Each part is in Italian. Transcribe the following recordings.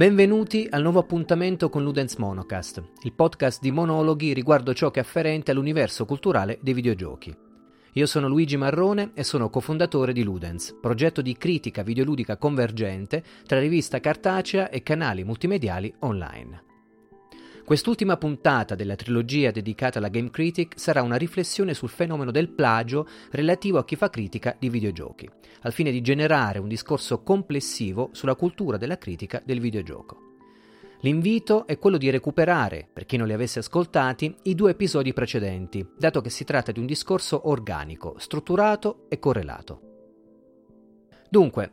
Benvenuti al nuovo appuntamento con Ludens Monocast, il podcast di monologhi riguardo ciò che è afferente all'universo culturale dei videogiochi. Io sono Luigi Marrone e sono cofondatore di Ludens, progetto di critica videoludica convergente tra rivista cartacea e canali multimediali online. Quest'ultima puntata della trilogia dedicata alla Game Critic sarà una riflessione sul fenomeno del plagio relativo a chi fa critica di videogiochi, al fine di generare un discorso complessivo sulla cultura della critica del videogioco. L'invito è quello di recuperare, per chi non li avesse ascoltati, i due episodi precedenti, dato che si tratta di un discorso organico, strutturato e correlato. Dunque,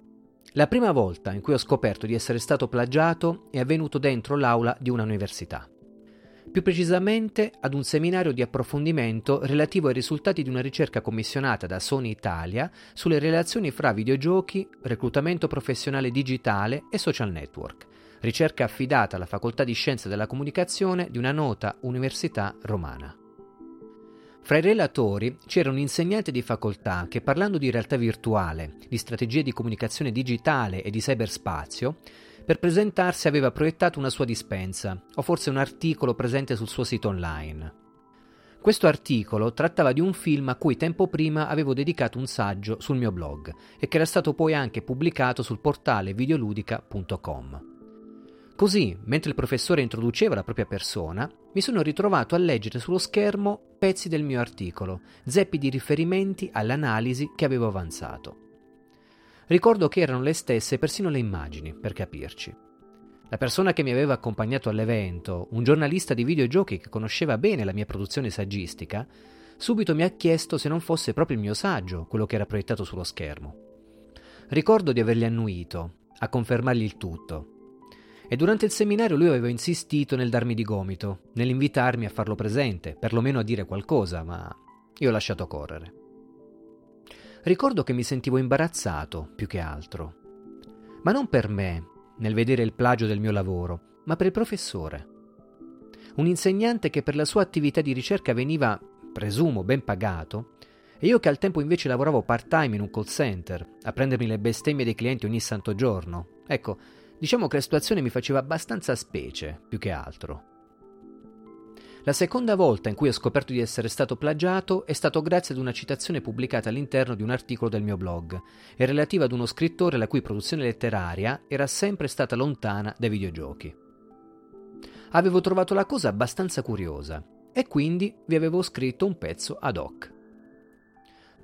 la prima volta in cui ho scoperto di essere stato plagiato è avvenuto dentro l'aula di una università più precisamente ad un seminario di approfondimento relativo ai risultati di una ricerca commissionata da Sony Italia sulle relazioni fra videogiochi, reclutamento professionale digitale e social network, ricerca affidata alla Facoltà di Scienze della Comunicazione di una nota università romana. Fra i relatori c'era un insegnante di facoltà che parlando di realtà virtuale, di strategie di comunicazione digitale e di cyberspazio, per presentarsi aveva proiettato una sua dispensa, o forse un articolo presente sul suo sito online. Questo articolo trattava di un film a cui tempo prima avevo dedicato un saggio sul mio blog e che era stato poi anche pubblicato sul portale videoludica.com. Così, mentre il professore introduceva la propria persona, mi sono ritrovato a leggere sullo schermo pezzi del mio articolo, zeppi di riferimenti all'analisi che avevo avanzato. Ricordo che erano le stesse persino le immagini, per capirci. La persona che mi aveva accompagnato all'evento, un giornalista di videogiochi che conosceva bene la mia produzione saggistica, subito mi ha chiesto se non fosse proprio il mio saggio quello che era proiettato sullo schermo. Ricordo di avergli annuito, a confermargli il tutto. E durante il seminario lui aveva insistito nel darmi di gomito, nell'invitarmi a farlo presente, perlomeno a dire qualcosa, ma io ho lasciato correre. Ricordo che mi sentivo imbarazzato più che altro. Ma non per me, nel vedere il plagio del mio lavoro, ma per il professore. Un insegnante che per la sua attività di ricerca veniva, presumo, ben pagato, e io che al tempo invece lavoravo part-time in un call center, a prendermi le bestemmie dei clienti ogni santo giorno. Ecco, diciamo che la situazione mi faceva abbastanza specie, più che altro. La seconda volta in cui ho scoperto di essere stato plagiato è stato grazie ad una citazione pubblicata all'interno di un articolo del mio blog e relativa ad uno scrittore la cui produzione letteraria era sempre stata lontana dai videogiochi. Avevo trovato la cosa abbastanza curiosa e quindi vi avevo scritto un pezzo ad hoc.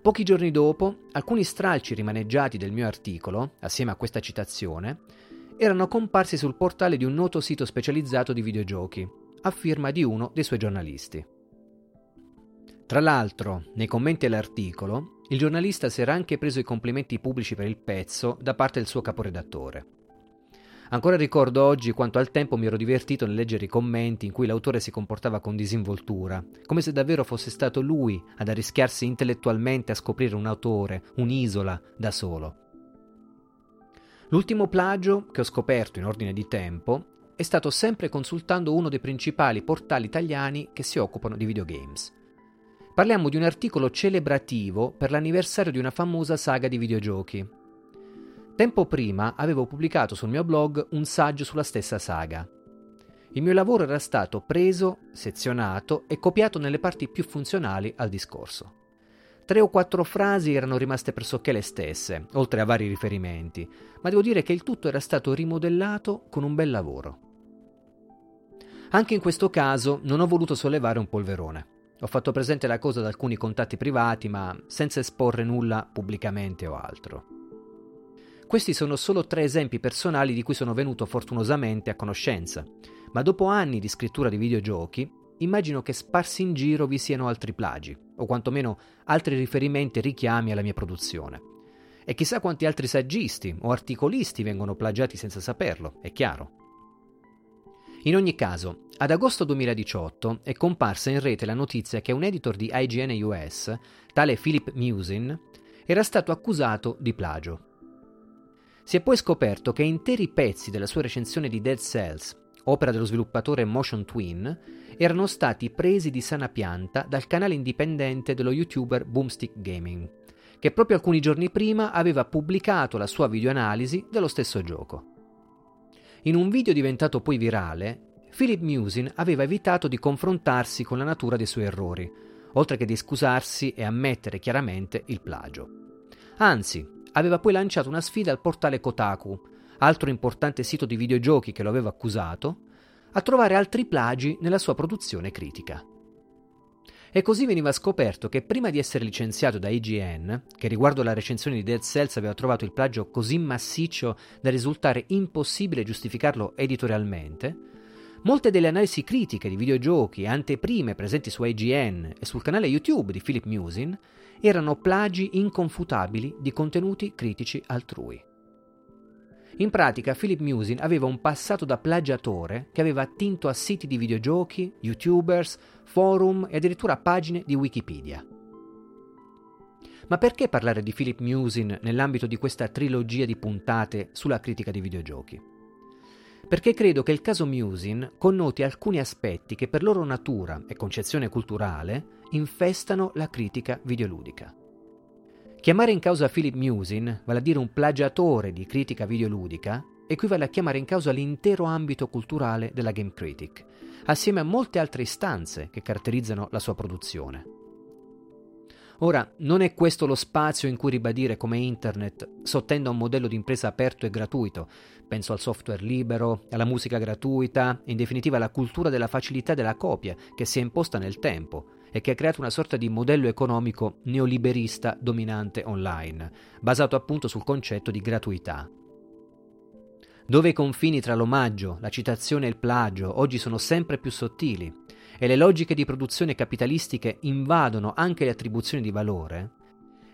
Pochi giorni dopo, alcuni stralci rimaneggiati del mio articolo, assieme a questa citazione, erano comparsi sul portale di un noto sito specializzato di videogiochi a firma di uno dei suoi giornalisti. Tra l'altro, nei commenti all'articolo, il giornalista si era anche preso i complimenti pubblici per il pezzo da parte del suo caporedattore. Ancora ricordo oggi quanto al tempo mi ero divertito nel leggere i commenti in cui l'autore si comportava con disinvoltura, come se davvero fosse stato lui ad arrischiarsi intellettualmente a scoprire un autore, un'isola, da solo. L'ultimo plagio che ho scoperto in ordine di tempo è stato sempre consultando uno dei principali portali italiani che si occupano di videogames. Parliamo di un articolo celebrativo per l'anniversario di una famosa saga di videogiochi. Tempo prima avevo pubblicato sul mio blog un saggio sulla stessa saga. Il mio lavoro era stato preso, sezionato e copiato nelle parti più funzionali al discorso. Tre o quattro frasi erano rimaste pressoché le stesse, oltre a vari riferimenti, ma devo dire che il tutto era stato rimodellato con un bel lavoro. Anche in questo caso non ho voluto sollevare un polverone. Ho fatto presente la cosa ad alcuni contatti privati, ma senza esporre nulla pubblicamente o altro. Questi sono solo tre esempi personali di cui sono venuto fortunosamente a conoscenza, ma dopo anni di scrittura di videogiochi, immagino che sparsi in giro vi siano altri plagi, o quantomeno altri riferimenti e richiami alla mia produzione. E chissà quanti altri saggisti o articolisti vengono plagiati senza saperlo, è chiaro. In ogni caso, ad agosto 2018 è comparsa in rete la notizia che un editor di IGN US, tale Philip Musin, era stato accusato di plagio. Si è poi scoperto che interi pezzi della sua recensione di Dead Cells, opera dello sviluppatore Motion Twin, erano stati presi di sana pianta dal canale indipendente dello youtuber Boomstick Gaming, che proprio alcuni giorni prima aveva pubblicato la sua videoanalisi dello stesso gioco. In un video diventato poi virale, Philip Musin aveva evitato di confrontarsi con la natura dei suoi errori, oltre che di scusarsi e ammettere chiaramente il plagio. Anzi, aveva poi lanciato una sfida al portale Kotaku, altro importante sito di videogiochi che lo aveva accusato, a trovare altri plagi nella sua produzione critica. E così veniva scoperto che prima di essere licenziato da IGN, che riguardo alla recensione di Dead Cells aveva trovato il plagio così massiccio da risultare impossibile giustificarlo editorialmente, molte delle analisi critiche di videogiochi e anteprime presenti su IGN e sul canale YouTube di Philip Musin erano plagi inconfutabili di contenuti critici altrui. In pratica Philip Musin aveva un passato da plagiatore che aveva attinto a siti di videogiochi, youtubers, forum e addirittura pagine di Wikipedia. Ma perché parlare di Philip Musin nell'ambito di questa trilogia di puntate sulla critica di videogiochi? Perché credo che il caso Musin connoti alcuni aspetti che per loro natura e concezione culturale infestano la critica videoludica. Chiamare in causa Philip Musin, vale a dire un plagiatore di critica videoludica, equivale a chiamare in causa l'intero ambito culturale della Game Critic, assieme a molte altre istanze che caratterizzano la sua produzione. Ora, non è questo lo spazio in cui ribadire come Internet sottende a un modello di impresa aperto e gratuito, penso al software libero, alla musica gratuita, in definitiva alla cultura della facilità della copia che si è imposta nel tempo, e che ha creato una sorta di modello economico neoliberista dominante online, basato appunto sul concetto di gratuità. Dove i confini tra l'omaggio, la citazione e il plagio oggi sono sempre più sottili e le logiche di produzione capitalistiche invadono anche le attribuzioni di valore,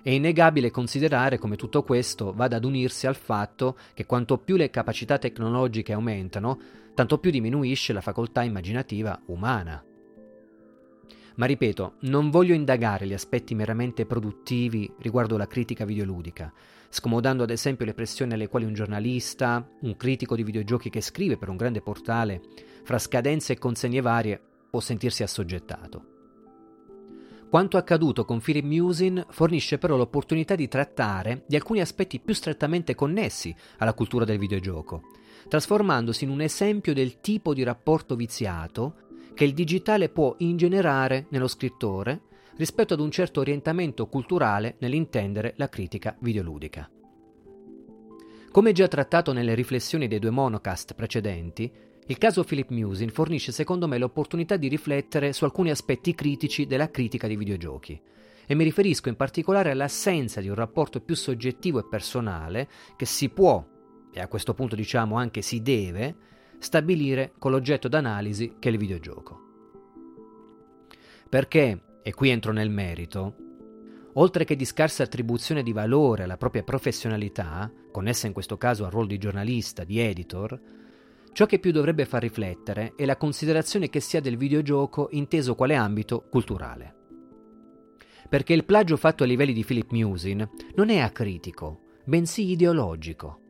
è innegabile considerare come tutto questo vada ad unirsi al fatto che quanto più le capacità tecnologiche aumentano, tanto più diminuisce la facoltà immaginativa umana. Ma ripeto, non voglio indagare gli aspetti meramente produttivi riguardo la critica videoludica, scomodando ad esempio le pressioni alle quali un giornalista, un critico di videogiochi che scrive per un grande portale, fra scadenze e consegne varie, può sentirsi assoggettato. Quanto accaduto con Philip Musin fornisce però l'opportunità di trattare di alcuni aspetti più strettamente connessi alla cultura del videogioco, trasformandosi in un esempio del tipo di rapporto viziato che il digitale può ingenerare nello scrittore rispetto ad un certo orientamento culturale nell'intendere la critica videoludica. Come già trattato nelle riflessioni dei due monocast precedenti, il caso Philip Musin fornisce secondo me l'opportunità di riflettere su alcuni aspetti critici della critica di videogiochi, e mi riferisco in particolare all'assenza di un rapporto più soggettivo e personale che si può, e a questo punto diciamo anche si deve, stabilire con l'oggetto d'analisi che è il videogioco. Perché, e qui entro nel merito, oltre che di scarsa attribuzione di valore alla propria professionalità, connessa in questo caso al ruolo di giornalista, di editor, ciò che più dovrebbe far riflettere è la considerazione che si ha del videogioco inteso quale ambito culturale. Perché il plagio fatto a livelli di Philip Musin non è acritico, bensì ideologico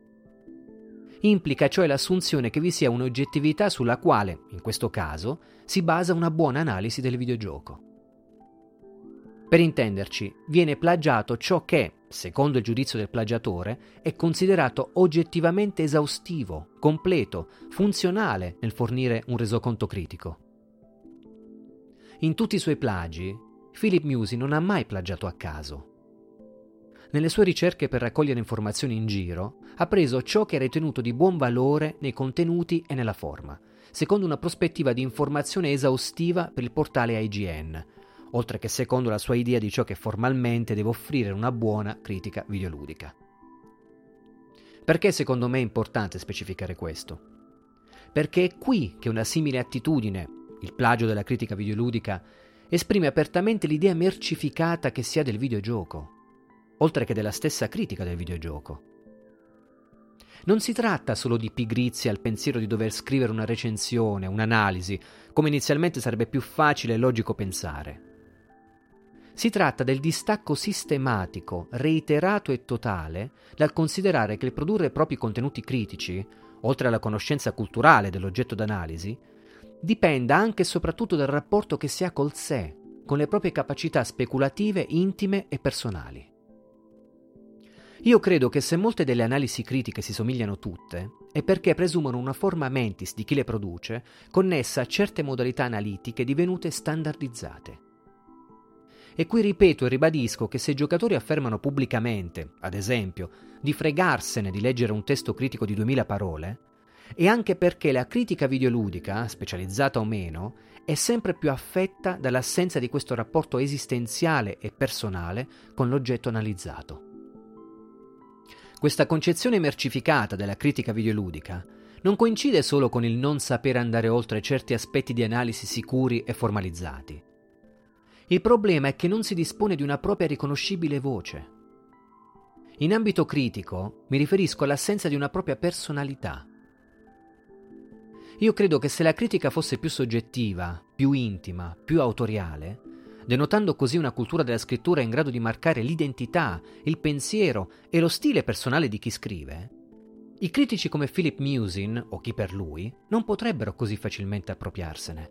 implica cioè l'assunzione che vi sia un'oggettività sulla quale, in questo caso, si basa una buona analisi del videogioco. Per intenderci, viene plagiato ciò che, secondo il giudizio del plagiatore, è considerato oggettivamente esaustivo, completo, funzionale nel fornire un resoconto critico. In tutti i suoi plagi, Philip Musi non ha mai plagiato a caso nelle sue ricerche per raccogliere informazioni in giro, ha preso ciò che ha ritenuto di buon valore nei contenuti e nella forma, secondo una prospettiva di informazione esaustiva per il portale IGN, oltre che secondo la sua idea di ciò che formalmente deve offrire una buona critica videoludica. Perché secondo me è importante specificare questo? Perché è qui che una simile attitudine, il plagio della critica videoludica, esprime apertamente l'idea mercificata che si ha del videogioco oltre che della stessa critica del videogioco. Non si tratta solo di pigrizia al pensiero di dover scrivere una recensione, un'analisi, come inizialmente sarebbe più facile e logico pensare. Si tratta del distacco sistematico, reiterato e totale dal considerare che il produrre propri contenuti critici, oltre alla conoscenza culturale dell'oggetto d'analisi, dipenda anche e soprattutto dal rapporto che si ha col sé, con le proprie capacità speculative intime e personali. Io credo che se molte delle analisi critiche si somigliano tutte, è perché presumono una forma mentis di chi le produce connessa a certe modalità analitiche divenute standardizzate. E qui ripeto e ribadisco che se i giocatori affermano pubblicamente, ad esempio, di fregarsene di leggere un testo critico di 2000 parole, è anche perché la critica videoludica, specializzata o meno, è sempre più affetta dall'assenza di questo rapporto esistenziale e personale con l'oggetto analizzato. Questa concezione mercificata della critica videoludica non coincide solo con il non sapere andare oltre certi aspetti di analisi sicuri e formalizzati. Il problema è che non si dispone di una propria riconoscibile voce. In ambito critico mi riferisco all'assenza di una propria personalità. Io credo che se la critica fosse più soggettiva, più intima, più autoriale, denotando così una cultura della scrittura in grado di marcare l'identità, il pensiero e lo stile personale di chi scrive, i critici come Philip Musin, o chi per lui, non potrebbero così facilmente appropriarsene.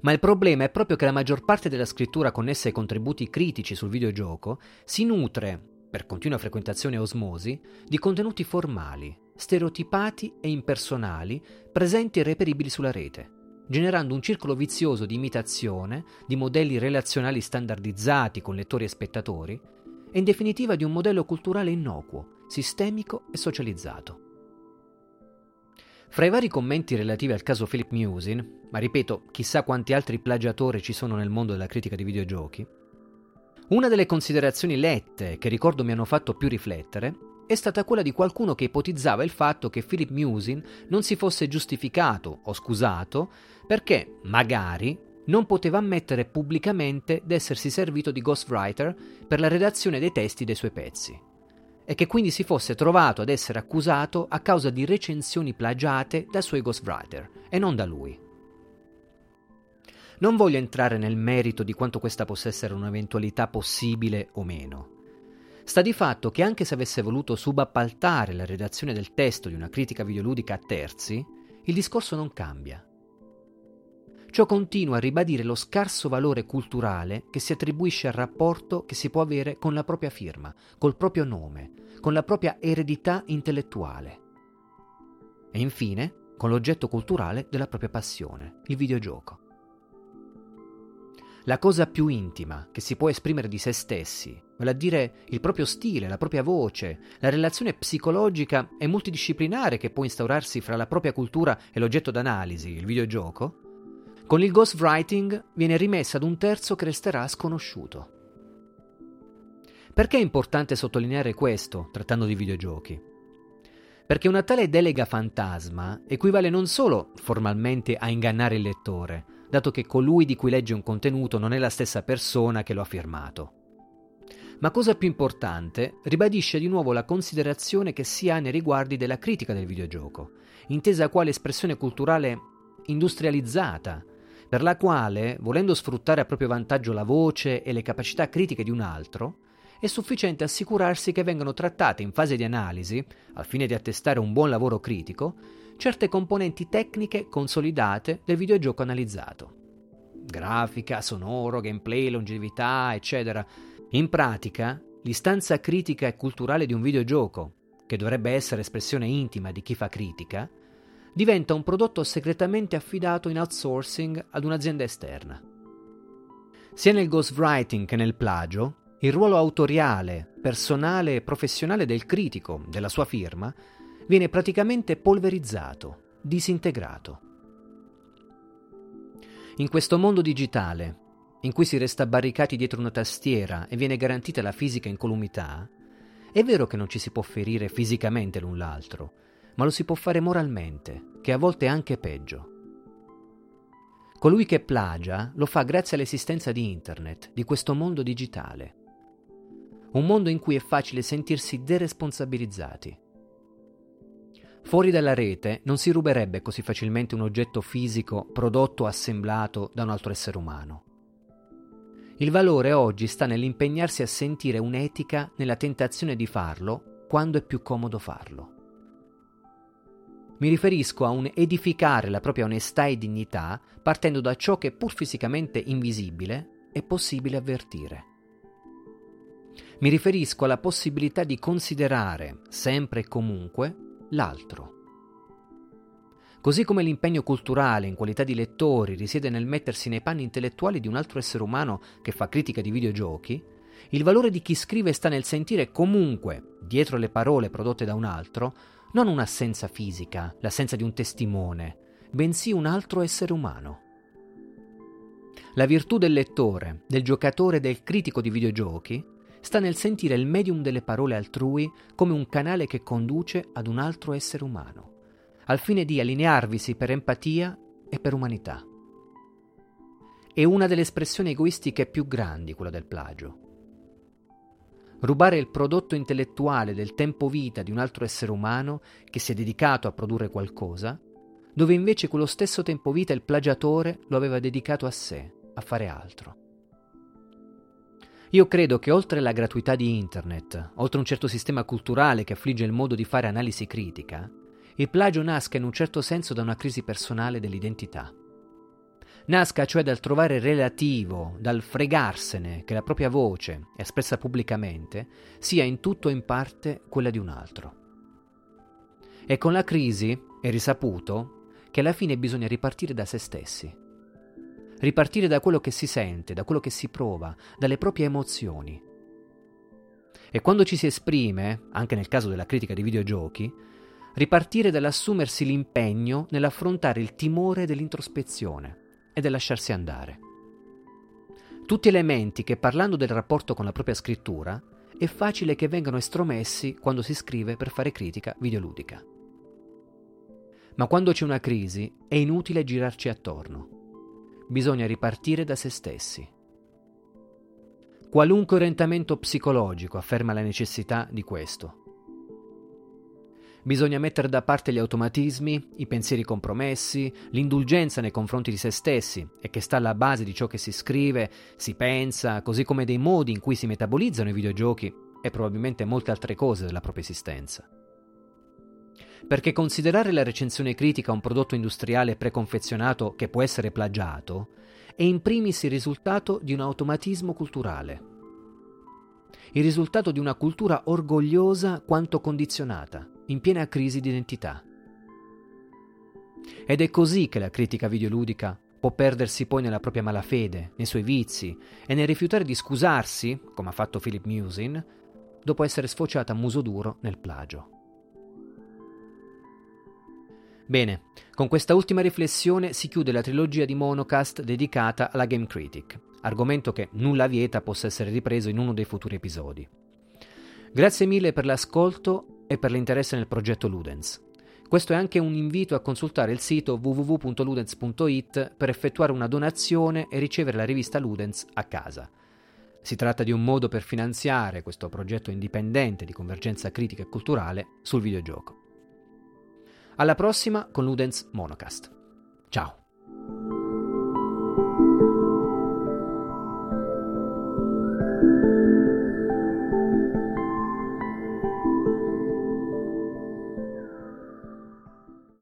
Ma il problema è proprio che la maggior parte della scrittura connessa ai contributi critici sul videogioco si nutre, per continua frequentazione e osmosi, di contenuti formali, stereotipati e impersonali presenti e reperibili sulla rete, generando un circolo vizioso di imitazione di modelli relazionali standardizzati con lettori e spettatori e in definitiva di un modello culturale innocuo, sistemico e socializzato. Fra i vari commenti relativi al caso Philip Musin, ma ripeto, chissà quanti altri plagiatori ci sono nel mondo della critica di videogiochi, una delle considerazioni lette che ricordo mi hanno fatto più riflettere è stata quella di qualcuno che ipotizzava il fatto che Philip Musin non si fosse giustificato o scusato perché, magari, non poteva ammettere pubblicamente d'essersi servito di ghostwriter per la redazione dei testi dei suoi pezzi e che quindi si fosse trovato ad essere accusato a causa di recensioni plagiate da suoi ghostwriter e non da lui. Non voglio entrare nel merito di quanto questa possa essere un'eventualità possibile o meno. Sta di fatto che anche se avesse voluto subappaltare la redazione del testo di una critica videoludica a terzi, il discorso non cambia. Ciò continua a ribadire lo scarso valore culturale che si attribuisce al rapporto che si può avere con la propria firma, col proprio nome, con la propria eredità intellettuale. E infine, con l'oggetto culturale della propria passione, il videogioco la cosa più intima che si può esprimere di se stessi, vale a dire il proprio stile, la propria voce, la relazione psicologica e multidisciplinare che può instaurarsi fra la propria cultura e l'oggetto d'analisi, il videogioco, con il ghostwriting viene rimessa ad un terzo che resterà sconosciuto. Perché è importante sottolineare questo, trattando di videogiochi? Perché una tale delega fantasma equivale non solo formalmente a ingannare il lettore, dato che colui di cui legge un contenuto non è la stessa persona che lo ha firmato. Ma cosa più importante, ribadisce di nuovo la considerazione che si ha nei riguardi della critica del videogioco, intesa quale espressione culturale industrializzata, per la quale, volendo sfruttare a proprio vantaggio la voce e le capacità critiche di un altro, è sufficiente assicurarsi che vengano trattate in fase di analisi, al fine di attestare un buon lavoro critico, certe componenti tecniche consolidate del videogioco analizzato. Grafica, sonoro, gameplay, longevità, eccetera. In pratica, l'istanza critica e culturale di un videogioco, che dovrebbe essere espressione intima di chi fa critica, diventa un prodotto segretamente affidato in outsourcing ad un'azienda esterna. Sia nel ghostwriting che nel plagio, il ruolo autoriale, personale e professionale del critico, della sua firma, viene praticamente polverizzato, disintegrato. In questo mondo digitale, in cui si resta barricati dietro una tastiera e viene garantita la fisica incolumità, è vero che non ci si può ferire fisicamente l'un l'altro, ma lo si può fare moralmente, che a volte è anche peggio. Colui che plagia lo fa grazie all'esistenza di Internet, di questo mondo digitale. Un mondo in cui è facile sentirsi deresponsabilizzati, Fuori dalla rete non si ruberebbe così facilmente un oggetto fisico prodotto o assemblato da un altro essere umano. Il valore oggi sta nell'impegnarsi a sentire un'etica nella tentazione di farlo quando è più comodo farlo. Mi riferisco a un edificare la propria onestà e dignità partendo da ciò che pur fisicamente invisibile è possibile avvertire. Mi riferisco alla possibilità di considerare, sempre e comunque, l'altro. Così come l'impegno culturale in qualità di lettori risiede nel mettersi nei panni intellettuali di un altro essere umano che fa critica di videogiochi, il valore di chi scrive sta nel sentire comunque, dietro le parole prodotte da un altro, non un'assenza fisica, l'assenza di un testimone, bensì un altro essere umano. La virtù del lettore, del giocatore del critico di videogiochi sta nel sentire il medium delle parole altrui come un canale che conduce ad un altro essere umano al fine di allinearvisi per empatia e per umanità. È una delle espressioni egoistiche più grandi quella del plagio. Rubare il prodotto intellettuale del tempo vita di un altro essere umano che si è dedicato a produrre qualcosa, dove invece quello stesso tempo vita il plagiatore lo aveva dedicato a sé, a fare altro. Io credo che oltre alla gratuità di Internet, oltre un certo sistema culturale che affligge il modo di fare analisi critica, il plagio nasca in un certo senso da una crisi personale dell'identità. Nasca cioè dal trovare relativo, dal fregarsene che la propria voce, espressa pubblicamente, sia in tutto o in parte quella di un altro. E con la crisi è risaputo che alla fine bisogna ripartire da se stessi. Ripartire da quello che si sente, da quello che si prova, dalle proprie emozioni. E quando ci si esprime, anche nel caso della critica di videogiochi, ripartire dall'assumersi l'impegno nell'affrontare il timore dell'introspezione e del lasciarsi andare. Tutti elementi che parlando del rapporto con la propria scrittura è facile che vengano estromessi quando si scrive per fare critica videoludica. Ma quando c'è una crisi è inutile girarci attorno. Bisogna ripartire da se stessi. Qualunque orientamento psicologico afferma la necessità di questo. Bisogna mettere da parte gli automatismi, i pensieri compromessi, l'indulgenza nei confronti di se stessi e che sta alla base di ciò che si scrive, si pensa, così come dei modi in cui si metabolizzano i videogiochi e probabilmente molte altre cose della propria esistenza. Perché considerare la recensione critica un prodotto industriale preconfezionato che può essere plagiato è in primis il risultato di un automatismo culturale. Il risultato di una cultura orgogliosa quanto condizionata in piena crisi di identità. Ed è così che la critica videoludica può perdersi poi nella propria malafede, nei suoi vizi e nel rifiutare di scusarsi, come ha fatto Philip Musin, dopo essere sfociata a muso duro nel plagio. Bene, con questa ultima riflessione si chiude la trilogia di monocast dedicata alla Game Critic, argomento che nulla vieta possa essere ripreso in uno dei futuri episodi. Grazie mille per l'ascolto e per l'interesse nel progetto Ludens. Questo è anche un invito a consultare il sito www.ludens.it per effettuare una donazione e ricevere la rivista Ludens a casa. Si tratta di un modo per finanziare questo progetto indipendente di convergenza critica e culturale sul videogioco. Alla prossima con Ludens Monocast. Ciao!